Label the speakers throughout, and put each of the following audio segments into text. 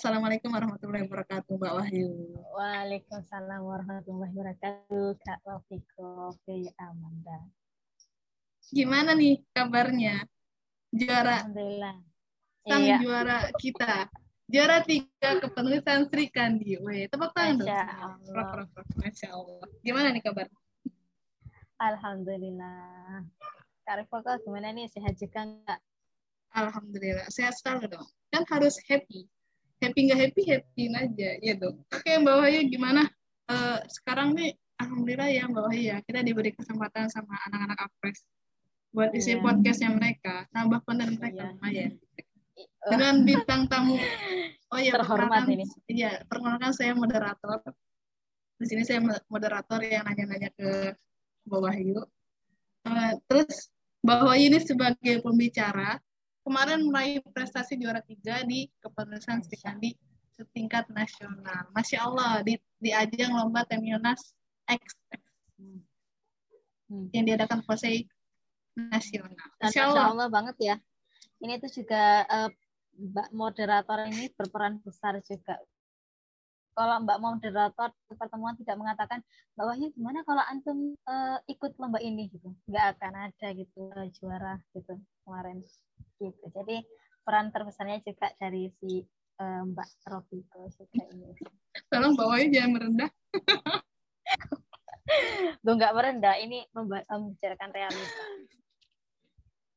Speaker 1: Assalamualaikum warahmatullahi wabarakatuh, Mbak Wahyu.
Speaker 2: Waalaikumsalam warahmatullahi wabarakatuh, Kak Wafiko, ya Amanda.
Speaker 1: Gimana nih kabarnya? Juara.
Speaker 2: Alhamdulillah.
Speaker 1: Sang
Speaker 2: iya.
Speaker 1: juara kita. Juara tiga kepenulisan Sri Kandi. Weh, tepuk tangan dong.
Speaker 2: Masya Allah.
Speaker 1: Masya Allah. Gimana nih kabar?
Speaker 2: Alhamdulillah. Kak Rifoko gimana nih? Sehat juga nggak?
Speaker 1: Alhamdulillah. Sehat selalu dong. Kan harus happy. Happy nggak happy, happy aja. Ya dong. Oke, Mbak Wahyu gimana? Eh, sekarang nih, Alhamdulillah ya Mbak Wahyu ya. Kita diberi kesempatan sama anak-anak Apres buat isi
Speaker 2: Iya.
Speaker 1: podcastnya mereka. Nambah konten mereka
Speaker 2: Iya.
Speaker 1: lumayan.
Speaker 2: Oh,
Speaker 1: Dengan bintang tamu. Oh iya,
Speaker 2: Terhormat
Speaker 1: perkenalkan-
Speaker 2: ini.
Speaker 1: Iya, perkenalkan saya moderator. Di sini saya moderator yang nanya-nanya ke Mbak Wahyu. Eh, terus Mbak Wahyu ini sebagai pembicara kemarin meraih prestasi juara tiga di kepenulisan Sri Kandi setingkat nasional. Masya Allah di, di ajang lomba Temionas X
Speaker 2: Hmm.
Speaker 1: yang diadakan Posei nasional. Masya
Speaker 2: Masya
Speaker 1: Allah.
Speaker 2: Allah banget ya. Ini tuh juga eh, Mbak moderator ini berperan besar juga. Kalau Mbak moderator pertemuan tidak mengatakan Mbak Wahyu gimana kalau antum eh, ikut lomba ini gitu, nggak akan ada gitu eh, juara gitu kemarin gitu. Jadi peran terbesarnya juga dari si eh, Mbak Robiko juga ini.
Speaker 1: Tolong Mbak Wahyu jangan merendah.
Speaker 2: Gue nggak merendah, ini membicarakan realita.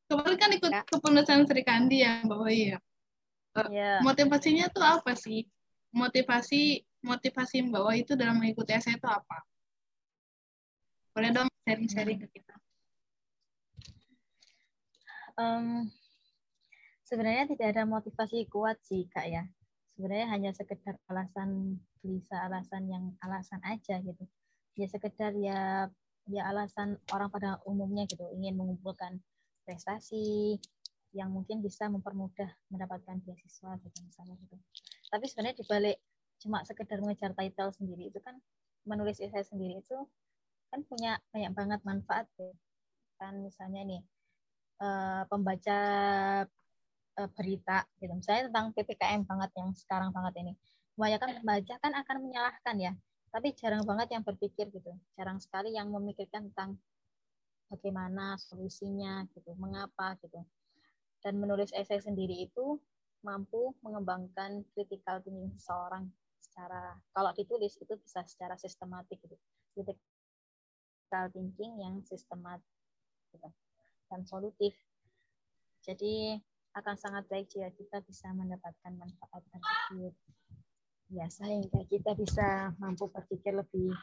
Speaker 1: Kemarin kan ikut kepenulisan Sri Kandi ya Mbak Wahyu ya.
Speaker 2: Ya,
Speaker 1: motivasinya tuh apa sih? Motivasi motivasi Mbak itu dalam mengikuti essay itu apa? Boleh dong sharing-sharing ke kita.
Speaker 2: Em, sebenarnya tidak ada motivasi kuat sih kak ya sebenarnya hanya sekedar alasan bisa alasan yang alasan aja gitu ya sekedar ya ya alasan orang pada umumnya gitu ingin mengumpulkan prestasi yang mungkin bisa mempermudah mendapatkan beasiswa gitu misalnya gitu tapi sebenarnya dibalik cuma sekedar mengejar title sendiri itu kan menulis essay sendiri itu kan punya banyak banget manfaat ya. kan misalnya nih eh, pembaca eh, berita gitu. Misalnya tentang ppkm banget yang sekarang banget ini. Kebanyakan pembaca kan akan menyalahkan ya. Tapi jarang banget yang berpikir gitu. Jarang sekali yang memikirkan tentang bagaimana solusinya gitu mengapa gitu. Dan menulis esai sendiri itu mampu mengembangkan critical thinking seseorang secara kalau ditulis itu bisa secara sistematik gitu critical thinking yang sistematik gitu dan solutif. Jadi akan sangat baik jika kita bisa mendapatkan manfaat tersebut. Ya, sehingga kita bisa mampu berpikir lebih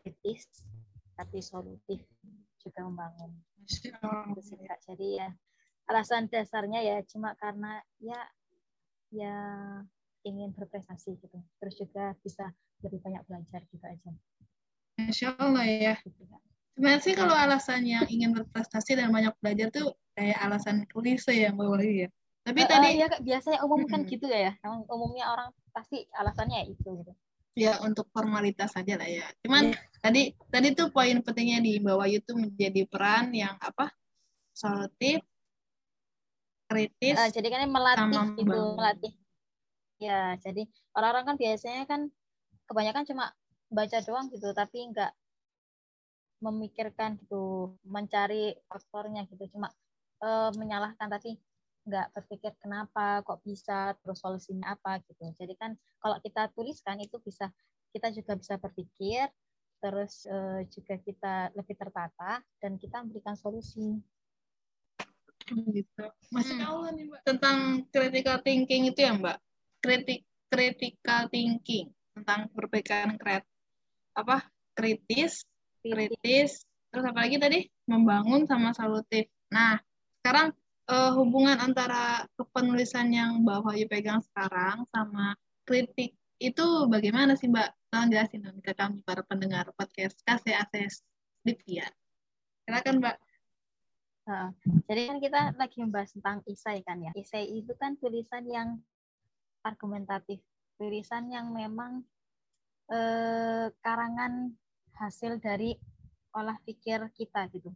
Speaker 2: kritis, tapi solutif juga membangun. Jadi ya alasan dasarnya ya cuma karena ya ya ingin berprestasi gitu. Terus juga bisa lebih banyak belajar gitu aja.
Speaker 1: Masya Allah ya.
Speaker 2: Gitu, Kak.
Speaker 1: Sebenarnya sih kalau alasan yang ingin berprestasi dan banyak belajar tuh kayak alasan klise ya Mbak Wahyu ya. Tapi
Speaker 2: Eh,
Speaker 1: tadi
Speaker 2: eh, ya, Kak, biasanya umum kan gitu ya. Emang umumnya orang pasti alasannya ya itu gitu.
Speaker 1: ya untuk formalitas saja lah ya. Cuman
Speaker 2: Iya.
Speaker 1: tadi tadi tuh poin pentingnya di Mbak Wahyu tuh menjadi peran yang apa? Solutif, kritis,
Speaker 2: Eh, jadi kan melatih gitu, melatih. Ya, jadi orang-orang kan biasanya kan kebanyakan cuma baca doang gitu, tapi nggak memikirkan gitu, mencari faktornya gitu, cuma eh, menyalahkan tapi nggak berpikir kenapa, kok bisa, terus solusinya apa gitu. Jadi kan kalau kita tuliskan itu bisa kita juga bisa berpikir, terus eh, juga kita lebih tertata dan kita memberikan solusi.
Speaker 1: gitu. Masya
Speaker 2: Hmm.
Speaker 1: Nih Mbak. Tentang critical thinking itu ya Mbak. Kritik critical thinking tentang berpikiran kret apa kritis, kritis, terus apa lagi tadi membangun sama solutif. Nah, sekarang eh, hubungan antara kepenulisan yang Mbak Wahyu pegang sekarang sama kritik itu bagaimana sih Mbak? Tolong jelasin dong ke kami para pendengar podcast KCACS Divya. Silakan Mbak.
Speaker 2: Jadi kan kita lagi membahas tentang isai kan ya. Isai itu kan tulisan yang argumentatif, tulisan yang memang eh, karangan hasil dari olah pikir kita gitu.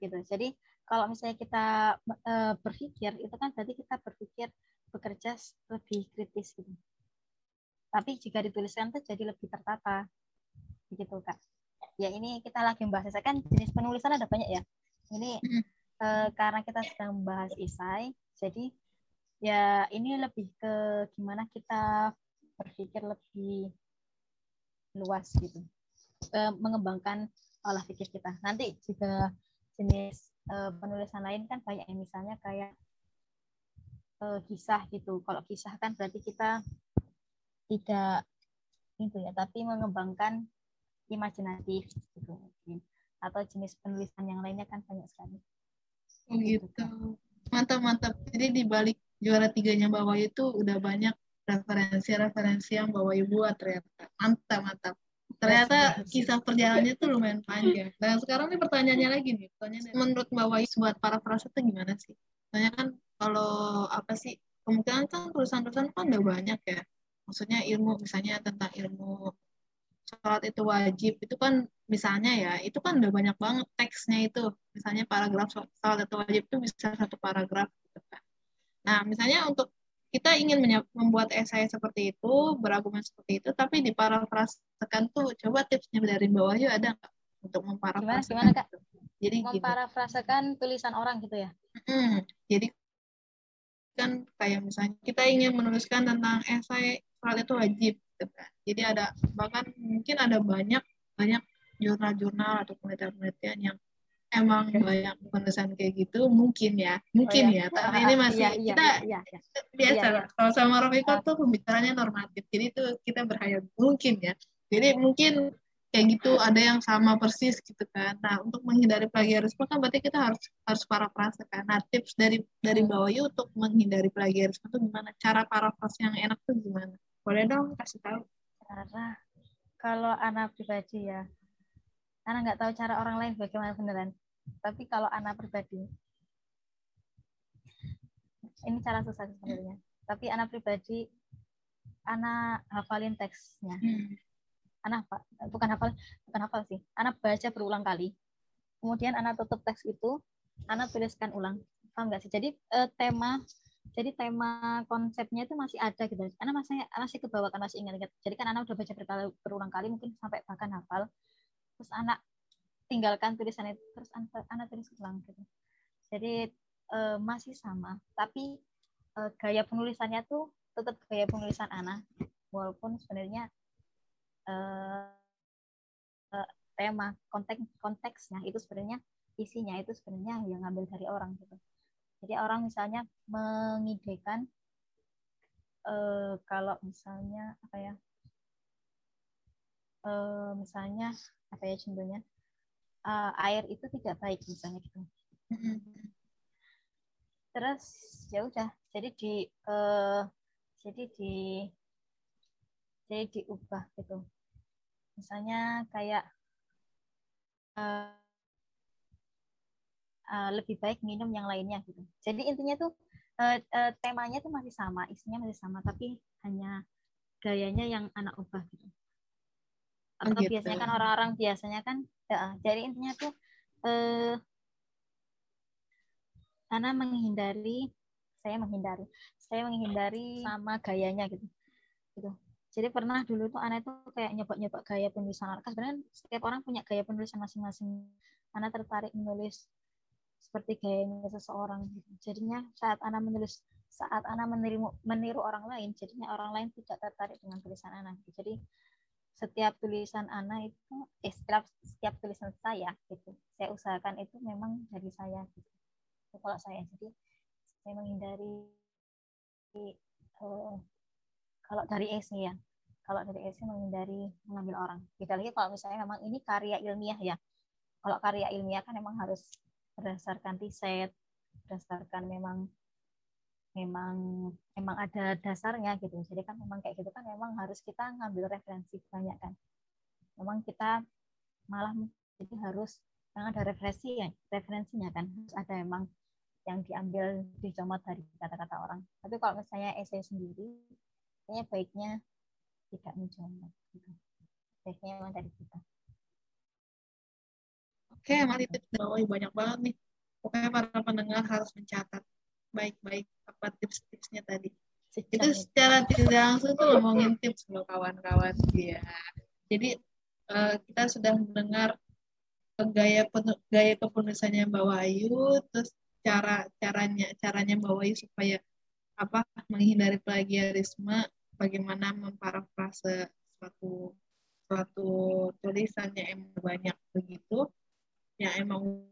Speaker 2: Gitu. Jadi kalau misalnya kita eh, berpikir itu kan berarti kita berpikir bekerja lebih kritis gitu. Tapi jika dituliskan tuh jadi lebih tertata. Begitu, Kak. Ya ini kita lagi membahas saya kan jenis penulisan ada banyak ya. Ini eh, karena kita sedang membahas isai, jadi ya ini lebih ke gimana kita berpikir lebih luas gitu. Eh, mengembangkan olah pikir kita. Nanti juga jenis eh, penulisan lain kan banyak yang misalnya kayak uh, kisah gitu. Kalau kisah kan berarti kita tidak itu ya, tapi mengembangkan imajinatif gitu. Atau jenis penulisan yang lainnya kan banyak sekali.
Speaker 1: Oh gitu. Mantap mantap. Jadi di balik juara tiganya bawah itu udah banyak referensi-referensi yang bawa ibu buat ternyata. Mantap mantap. Ternyata kisah perjalanannya tuh lumayan panjang. Dan sekarang nih pertanyaannya lagi nih. Pertanyaan menurut Mbak Wayu buat para frasa itu gimana sih? Soalnya kan kalau apa sih kemungkinan kan tulisan-tulisan kan udah banyak ya maksudnya ilmu misalnya tentang ilmu sholat itu wajib itu kan misalnya ya itu kan udah banyak banget teksnya itu misalnya paragraf sholat itu wajib itu bisa satu paragraf nah misalnya untuk kita ingin membuat esai seperti itu berargumen seperti itu tapi diparafrasekan tuh coba tipsnya dari bawah yuk ada nggak untuk memparafrasekan
Speaker 2: gimana, gimana kak? Jadi memparafrasekan tulisan orang gitu ya?
Speaker 1: Hmm, jadi kan kayak misalnya kita ingin menuliskan tentang esai soal itu wajib gitu kan. Jadi ada bahkan mungkin ada banyak banyak jurnal-jurnal atau penelitian-penelitian yang emang banyak penulisan kayak gitu mungkin ya. Mungkin oh, iya. ya tapi ini masih iya, iya, kita iya, iya, iya. biasa iya, iya. kalau sama Rofiko tuh pembicaranya normatif jadi itu kita berhayal mungkin ya. Jadi mungkin kayak gitu ada yang sama persis gitu kan. Nah untuk menghindari plagiarisme kan berarti kita harus harus parafrase kan. Nah tips dari dari hmm. bawah untuk menghindari plagiarisme itu gimana? Cara parafrase yang enak tuh gimana? Boleh dong kasih tahu.
Speaker 2: Cara kalau anak pribadi ya. Anak nggak tahu cara orang lain bagaimana beneran tapi kalau anak pribadi ini cara susah sebenarnya. Tapi anak pribadi anak hafalin teksnya. Hmm. Anak apa bukan hafal bukan hafal sih. Anak baca berulang kali. Kemudian anak tutup teks itu anak tuliskan ulang. Paham nggak sih? Jadi uh, tema jadi tema konsepnya itu masih ada gitu. Anak masih masih kebawakan masih ingat ingat jadi kan anak udah baca berkali, berulang kali mungkin sampai bahkan hafal. Terus anak tinggalkan tulisan itu terus anak, tulis ulang gitu jadi uh, masih sama tapi uh, gaya penulisannya tuh tetap gaya penulisan anak walaupun sebenarnya uh, tema konteks konteksnya itu sebenarnya isinya itu sebenarnya yang ngambil dari orang gitu. Jadi orang misalnya mengidekan uh, kalau misalnya apa ya uh, misalnya apa ya contohnya uh, air itu tidak baik misalnya gitu. Terus ya udah jadi di uh, jadi di jadi diubah gitu misalnya kayak uh, uh, lebih baik minum yang lainnya gitu. Jadi intinya tuh uh, uh, temanya tuh masih sama, isinya masih sama, tapi hanya gayanya yang anak ubah gitu. Atau gitu. biasanya kan orang-orang biasanya kan, ya, jadi intinya tuh uh, karena menghindari, saya menghindari, saya menghindari sama gayanya gitu, gitu jadi pernah dulu tuh anak itu kayak nyoba-nyoba gaya penulisan anak sebenarnya setiap orang punya gaya penulisan masing-masing anak tertarik menulis seperti gayanya seseorang gitu. jadinya saat anak menulis saat anak meniru meniru orang lain jadinya orang lain tidak tertarik dengan tulisan anak jadi setiap tulisan anak itu eh, setiap setiap tulisan saya gitu. Saya usahakan itu memang dari saya gitu. Itu kalau saya jadi saya menghindari uh, kalau dari essay ya. Kalau dari essay menghindari mengambil orang. Beda lagi kalau misalnya memang ini karya ilmiah ya. Kalau karya ilmiah kan memang harus berdasarkan riset berdasarkan memang memang memang ada dasarnya gitu. Jadi kan memang kayak gitu kan memang harus kita ngambil referensi banyak kan. Memang kita malah jadi harus yang ada referensi ya referensinya kan. Harus ada memang yang diambil dicomot dari kata-kata orang. Tapi kalau misalnya essay sendiri kayaknya baiknya tidak mencoba gitu. baiknya memang dari kita.
Speaker 1: Oke mari tips bawah banyak banget nih. Pokoknya para pendengar harus mencatat baik-baik apa tips-tipsnya tadi. Itu secara tidak langsung tuh ngomongin tips loh kawan-kawan. Iya. Jadi eh, kita sudah mendengar gaya penu- gaya kepenulisannya Mbak Wahyu, terus cara caranya caranya Mbak Wahyu supaya apa menghindari plagiarisme, bagaimana memparafrase suatu suatu tulisan yang emang banyak begitu, yang emang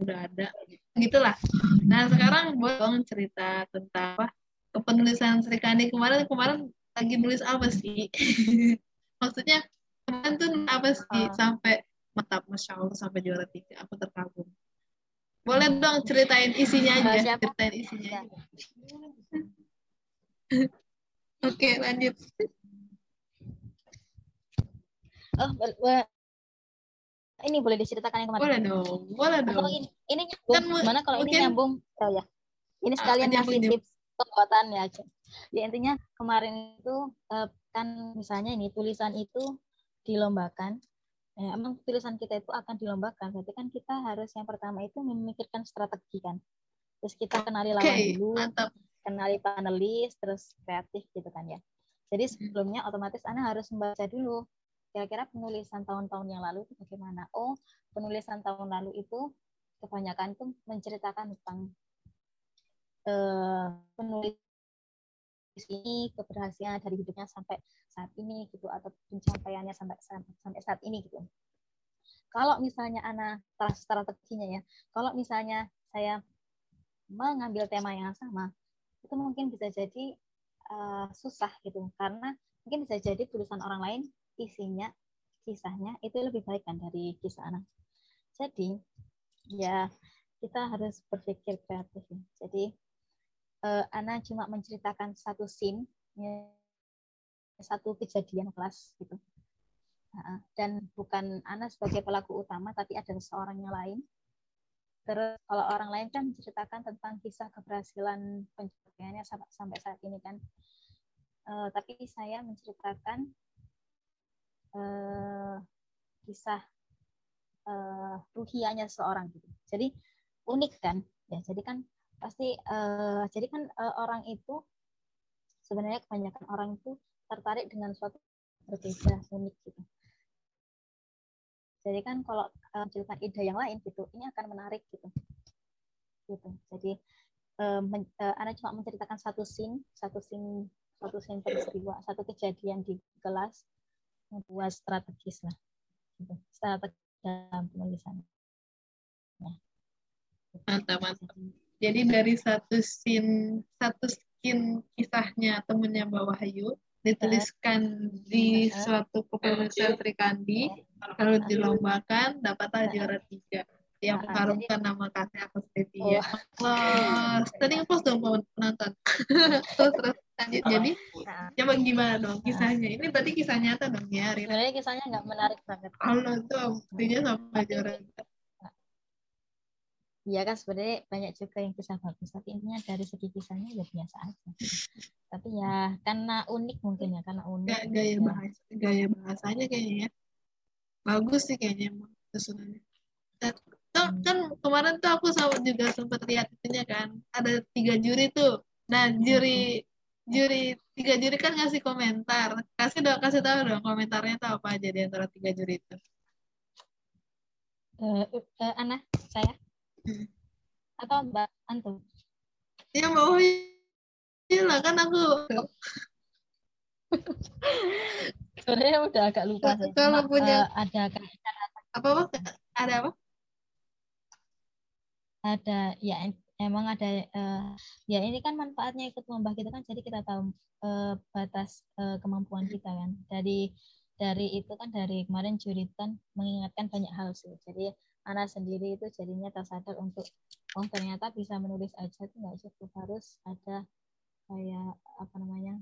Speaker 1: udah ada gitulah. Nah sekarang boleh dong cerita tentang apa kepenulisan Sri Kandi kemarin kemarin lagi nulis apa sih? Maksudnya kemarin tuh apa sih
Speaker 2: Ah.
Speaker 1: sampai mantap masya Allah sampai juara tiga aku terkagum. Boleh dong ceritain isinya aja,
Speaker 2: siapa?
Speaker 1: ceritain isinya.
Speaker 2: Ya.
Speaker 1: aja. Oke lanjut.
Speaker 2: Oh, ini boleh diceritakan yang kemarin.
Speaker 1: Boleh dong, boleh
Speaker 2: Atau
Speaker 1: dong.
Speaker 2: ini, ini nyambung.
Speaker 1: Kan
Speaker 2: Gimana kalau ini
Speaker 1: mungkin-
Speaker 2: nyambung? Oh ya. Ini
Speaker 1: Ah,
Speaker 2: sekalian
Speaker 1: nyambung,
Speaker 2: ngasih tips pembuatan ya. Ya intinya kemarin itu eh, kan misalnya ini tulisan itu dilombakan. Ya, emang tulisan kita itu akan dilombakan. Berarti kan kita harus yang pertama itu memikirkan strategi kan. Terus kita kenali lawan dulu,
Speaker 1: mantap.
Speaker 2: kenali panelis, terus kreatif gitu kan ya. Jadi sebelumnya otomatis Anda harus membaca dulu kira-kira penulisan tahun-tahun yang lalu itu bagaimana. Oh, penulisan tahun lalu itu kebanyakan tuh menceritakan tentang eh, penulis ini keberhasilan dari hidupnya sampai saat ini gitu atau pencapaiannya sampai sampai saat ini gitu. Kalau misalnya anak strateginya ya, kalau misalnya saya mengambil tema yang sama, itu mungkin bisa jadi uh, susah gitu karena mungkin bisa jadi tulisan orang lain isinya kisahnya itu lebih baik kan dari kisah anak. Jadi ya kita harus berpikir kreatif ya. Jadi uh, Ana cuma menceritakan satu scene, ya, satu kejadian kelas gitu. Dan bukan Ana sebagai pelaku utama, tapi ada seorang yang lain. Terus kalau orang lain kan menceritakan tentang kisah keberhasilan pencapaiannya sampai, saat ini kan. Uh, tapi saya menceritakan uh, kisah uh, ruhianya seorang gitu. Jadi unik kan? Ya, jadi kan pasti uh, jadi kan uh, orang itu sebenarnya kebanyakan orang itu tertarik dengan suatu berbeda unik gitu jadi kan kalau uh, menceritakan ide yang lain gitu ini akan menarik gitu gitu jadi uh, uh, cuma menceritakan satu scene satu scene satu scene peristiwa satu kejadian di kelas membuat strategis lah. Gitu. strategi dalam penulisan.
Speaker 1: Ya. mantap mantap. Jadi dari satu scene satu skin kisahnya temennya Mbak Wahyu dituliskan di suatu kepenulisan Sri Kandi kalau dilombakan dapatlah juara tiga. Yang mengharumkan nama kasih aku Stevia. Allah, tadi ngepost dong penonton. terus terus lanjut jadi coba gimana dong kisahnya? Ini berarti kisah nyata dong ya?
Speaker 2: Sebenarnya kisahnya nggak menarik banget.
Speaker 1: Allah tuh buktinya sama juara
Speaker 2: Iya kan sebenarnya banyak juga yang kisah bagus, tapi intinya dari segi kisahnya ya biasa aja. tapi ya karena unik mungkin ya, karena unik.
Speaker 1: Gak, gaya
Speaker 2: ya.
Speaker 1: bahasa, gaya bahasanya kayaknya ya. Bagus sih kayaknya emang susunannya. Dan, tuh, kan kemarin tuh aku sama juga sempat lihat itunya kan, ada tiga juri tuh. Nah juri juri tiga juri kan ngasih komentar, kasih dong kasih tahu dong komentarnya tuh apa aja di antara tiga juri itu.
Speaker 2: Uh, uh, Ana, saya
Speaker 1: Hmm.
Speaker 2: atau Mbak Antum?
Speaker 1: Ya mau lah kan aku.
Speaker 2: Sebenarnya udah agak lupa sih.
Speaker 1: Kalau
Speaker 2: Cuma,
Speaker 1: punya
Speaker 2: uh, ada
Speaker 1: apa apa ada apa?
Speaker 2: Ada ya emang ada uh, ya ini kan manfaatnya ikut lomba kita kan jadi kita tahu uh, batas uh, kemampuan kita kan. Dari dari itu kan dari kemarin juri kan mengingatkan banyak hal sih. Jadi anak sendiri itu jadinya tersadar untuk oh ternyata bisa menulis aja itu nggak cukup harus ada kayak apa namanya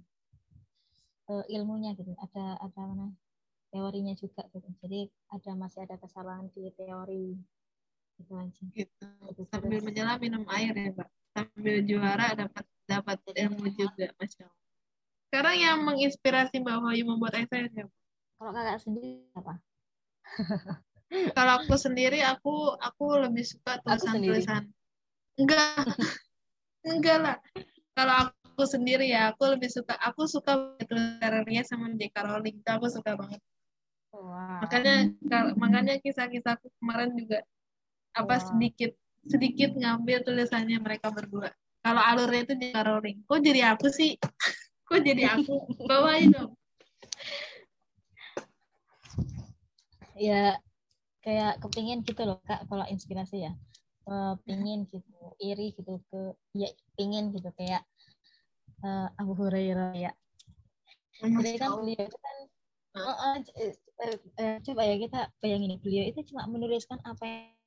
Speaker 2: uh, ilmunya gitu ada ada mana teorinya juga gitu jadi ada masih ada kesalahan di teori gitu aja.
Speaker 1: Gitu. Sambil menyelam minum air ya mbak. Sambil juara dapat dapat ilmu juga masya Allah. Sekarang yang menginspirasi mbak Wahyu membuat esai siapa
Speaker 2: kalau kakak sendiri apa?
Speaker 1: Kalau aku sendiri aku aku lebih suka tulisan tulisan enggak. Enggak lah. Kalau aku sendiri ya aku lebih suka aku suka tulisannya sama J.K. Rowling. Itu aku suka banget. Wow. makanya makanya kisah-kisahku kemarin juga apa wow. sedikit sedikit ngambil tulisannya mereka berdua. Kalau alurnya itu J.K. Rowling kok jadi aku sih? Kok jadi aku? Bawain dong.
Speaker 2: Ya kayak kepingin gitu loh kak kalau inspirasi ya. Uh, pingin gitu iri gitu ke ya pingin gitu kayak uh, Abu Hurairah ya. Jadi kan beliau itu kan uh, uh, uh, uh, coba ya kita bayangin beliau itu cuma menuliskan apa yang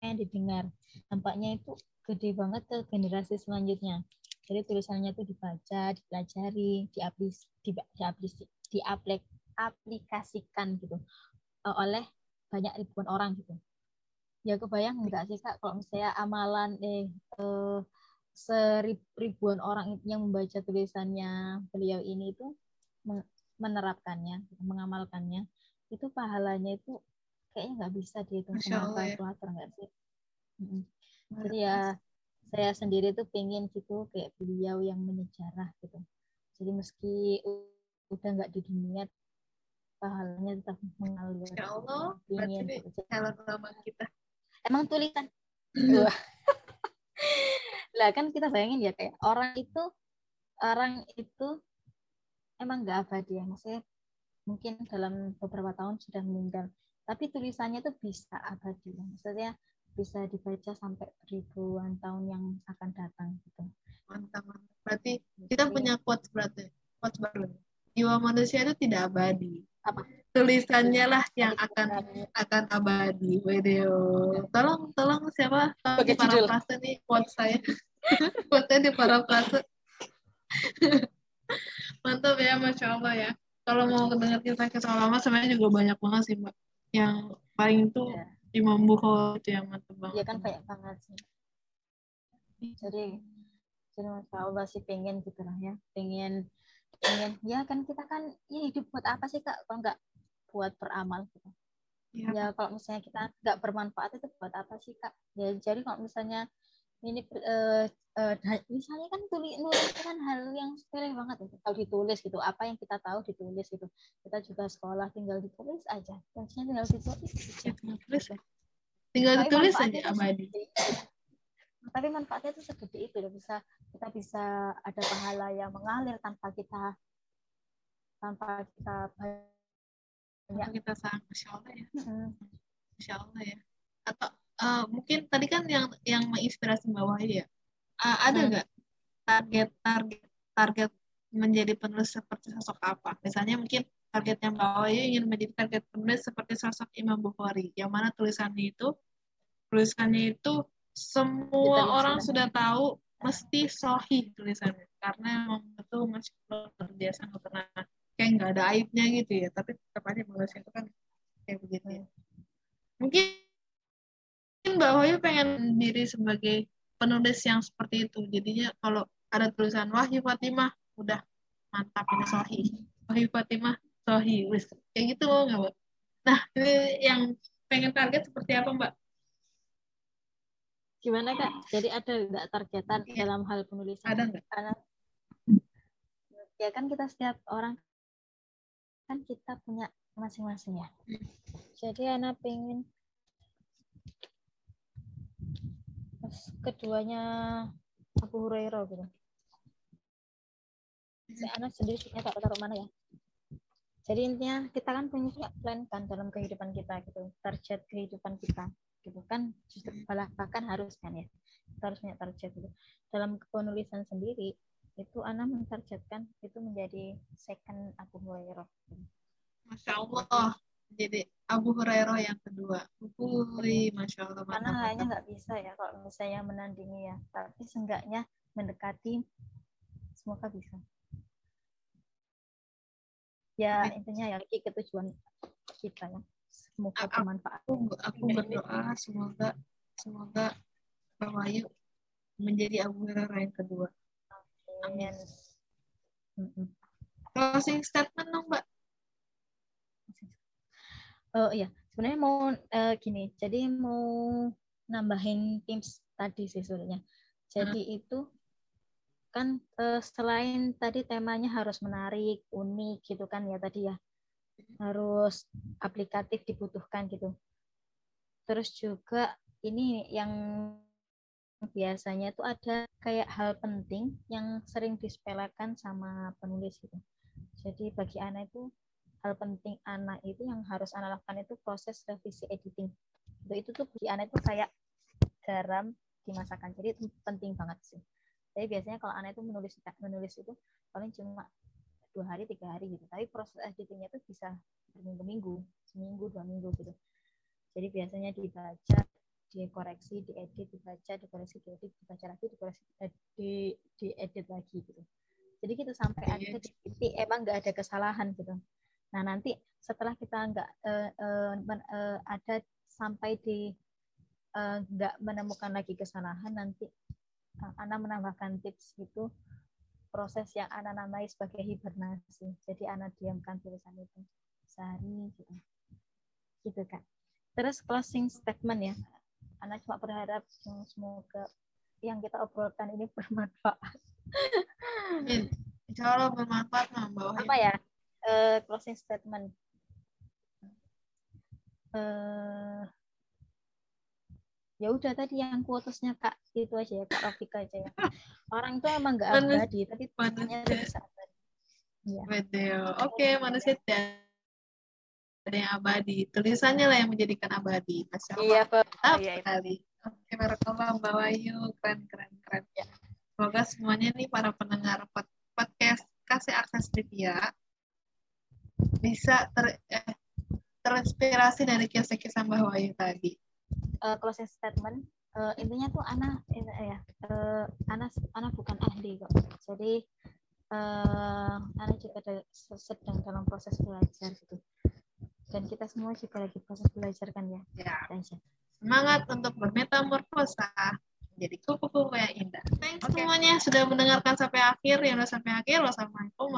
Speaker 2: didengar. Tampaknya itu gede banget ke generasi selanjutnya. Jadi tulisannya itu dibaca dipelajari diaplis di, diaplis gitu. Oleh banyak ribuan orang gitu. Ya kebayang enggak sih kak kalau misalnya amalan eh, eh seribuan orang yang membaca tulisannya beliau ini itu menerapkannya mengamalkannya itu pahalanya itu kayaknya nggak bisa dihitung sama kalkulator ya. nggak sih mm-hmm. jadi ya saya sendiri tuh pengen gitu kayak beliau yang menyejarah gitu jadi meski udah nggak di dunia pahalanya tetap mengalir.
Speaker 1: Ya Allah, ingin kalau nama kita.
Speaker 2: Emang tulisan. lah kan kita bayangin ya kayak orang itu orang itu emang nggak abadi ya maksudnya mungkin dalam beberapa tahun sudah meninggal tapi tulisannya tuh bisa abadi maksudnya bisa dibaca sampai ribuan tahun yang akan datang gitu.
Speaker 1: Mantap mantap. Berarti kita punya quotes berarti quotes baru. Jiwa manusia itu tidak abadi. Apa? Tulisannya lah yang akan akan abadi. Video tolong tolong siapa? Di para frase nih quote saya. Quote di para frase. Mantap ya masya allah ya. Kalau mau dengar kisah-kisah lama sebenarnya juga banyak banget sih mbak yang paling itu ya. Imam Bukhari itu yang mantap banget.
Speaker 2: Iya kan banyak banget sih. Jadi jadi masya allah sih pengen gitu lah ya. Pengen pengen. Ya kan kita kan ya hidup buat apa sih kak? Kalau nggak buat beramal gitu. Ya, ya kalau misalnya kita nggak bermanfaat itu buat apa sih kak? Ya jadi kalau misalnya ini uh, uh, misalnya kan tulis nulis itu kan hal yang sepele banget ya kalau ditulis gitu apa yang kita tahu ditulis gitu. Kita juga sekolah tinggal ditulis aja. Kuncinya tinggal ditulis
Speaker 1: ya, tinggal tulis ya? Tinggal tapi ditulis aja
Speaker 2: tapi manfaatnya itu segede itu bisa kita bisa ada pahala yang mengalir tanpa kita tanpa kita
Speaker 1: banyak kita sangat Allah ya. Hmm. Allah ya. Atau uh, mungkin tadi kan yang yang menginspirasi bawah ya uh, ada hmm. nggak hmm. target target target menjadi penulis seperti sosok apa misalnya mungkin targetnya bawah ya ingin menjadi target penulis seperti sosok Imam Bukhari yang mana tulisannya itu tulisannya itu semua orang sudah tahu mesti sohi tulisannya karena emang betul masih luar biasa nggak pernah kayak nggak ada aibnya gitu ya tapi tetap aja manusia itu kan kayak begitu ya mungkin Mbak Hoyu pengen diri sebagai penulis yang seperti itu jadinya kalau ada tulisan Wahyu Fatimah udah mantap ini sohi Wahyu Fatimah sohi wis kayak gitu nggak Mbak nah ini yang pengen target seperti apa Mbak
Speaker 2: Gimana kak? Jadi ada nggak targetan ya. dalam hal penulisan?
Speaker 1: Ada nggak? Karena
Speaker 2: ya kan kita setiap orang kan kita punya masing-masing ya. Jadi anak pengen keduanya Abu Hurairah gitu. Si anak sendiri punya tak taruh mana ya? Jadi intinya kita kan punya plan kan dalam kehidupan kita gitu, target kehidupan kita gitu kan. Justru malah bahkan harus kan ya. Kita harus punya target gitu. Dalam penulisan sendiri itu Ana mentargetkan itu menjadi second Abu Hurairah.
Speaker 1: Masya Allah jadi Abu Hurairah yang kedua. Ui, Masya Allah
Speaker 2: karena hanya nggak bisa ya kalau misalnya menandingi ya. Tapi seenggaknya mendekati semoga bisa. Ya intinya ya ke tujuan kita ya. Semoga bermanfaat.
Speaker 1: Aku, aku berdoa semoga semoga Mbak Wayu menjadi Abu Hurairah yang kedua. Amin. Closing statement dong, Mbak.
Speaker 2: Oh iya, sebenarnya mau uh, gini, jadi mau nambahin tips tadi sih sebenarnya. Jadi hmm. itu kan uh, selain tadi temanya harus menarik, unik gitu kan ya tadi ya. Harus aplikatif dibutuhkan gitu. Terus juga ini yang biasanya itu ada kayak hal penting yang sering disepelekan sama penulis gitu. Jadi bagi anak itu hal penting anak itu yang harus anak lakukan itu proses revisi editing. Itu itu tuh bagi anak itu kayak garam dimasakkan. Jadi itu penting banget sih. Tapi biasanya kalau anak itu menulis menulis itu paling cuma dua hari tiga hari gitu. Tapi proses editingnya itu bisa berminggu-minggu, seminggu dua minggu gitu. Jadi biasanya dibaca dikoreksi, diedit, dibaca, dikoreksi, diedit, dibaca lagi, dikoreksi, eh, di diedit lagi gitu. Jadi gitu sampai ada di titik emang nggak ada kesalahan gitu. Nah nanti setelah kita nggak uh, uh, uh, ada sampai di nggak uh, menemukan lagi kesalahan, nanti uh, Ana menambahkan tips itu proses yang Ana namai sebagai hibernasi. Jadi Ana diamkan tulisan itu sehari gitu. Gitu kan. Terus closing statement ya. Ana cuma berharap semoga yang kita obrolkan ini bermanfaat.
Speaker 1: Insya Allah bermanfaat Mbak
Speaker 2: Apa ya? Uh, closing statement. Uh, ya udah tadi yang quotesnya kak itu aja ya kak Rafika aja ya orang itu emang nggak abadi tapi manusia bisa abadi
Speaker 1: ya. oke okay, manusia tidak ada yang abadi. Tulisannya lah yang menjadikan abadi. Masya Allah. Iya, Pak. Oh, iya, sekali. Oke, barakallah Mbak Wahyu. Keren, keren, keren. Ya. Semoga semuanya nih para pendengar podcast kasih akses trivia bisa ter, eh, terinspirasi dari kisah-kisah Mbak Wahyu tadi.
Speaker 2: Uh, closing statement. Uh, intinya tuh Ana eh, ya uh, Ana Ana bukan ahli kok. Jadi uh, Ana juga ada, sedang dalam proses belajar gitu dan kita semua juga lagi proses belajar kan ya.
Speaker 1: Ya. Semangat untuk bermetamorfosa jadi kupu-kupu yang indah. Thanks okay. semuanya sudah mendengarkan sampai akhir. Yang sudah sampai akhir, wassalamualaikum